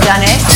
done it.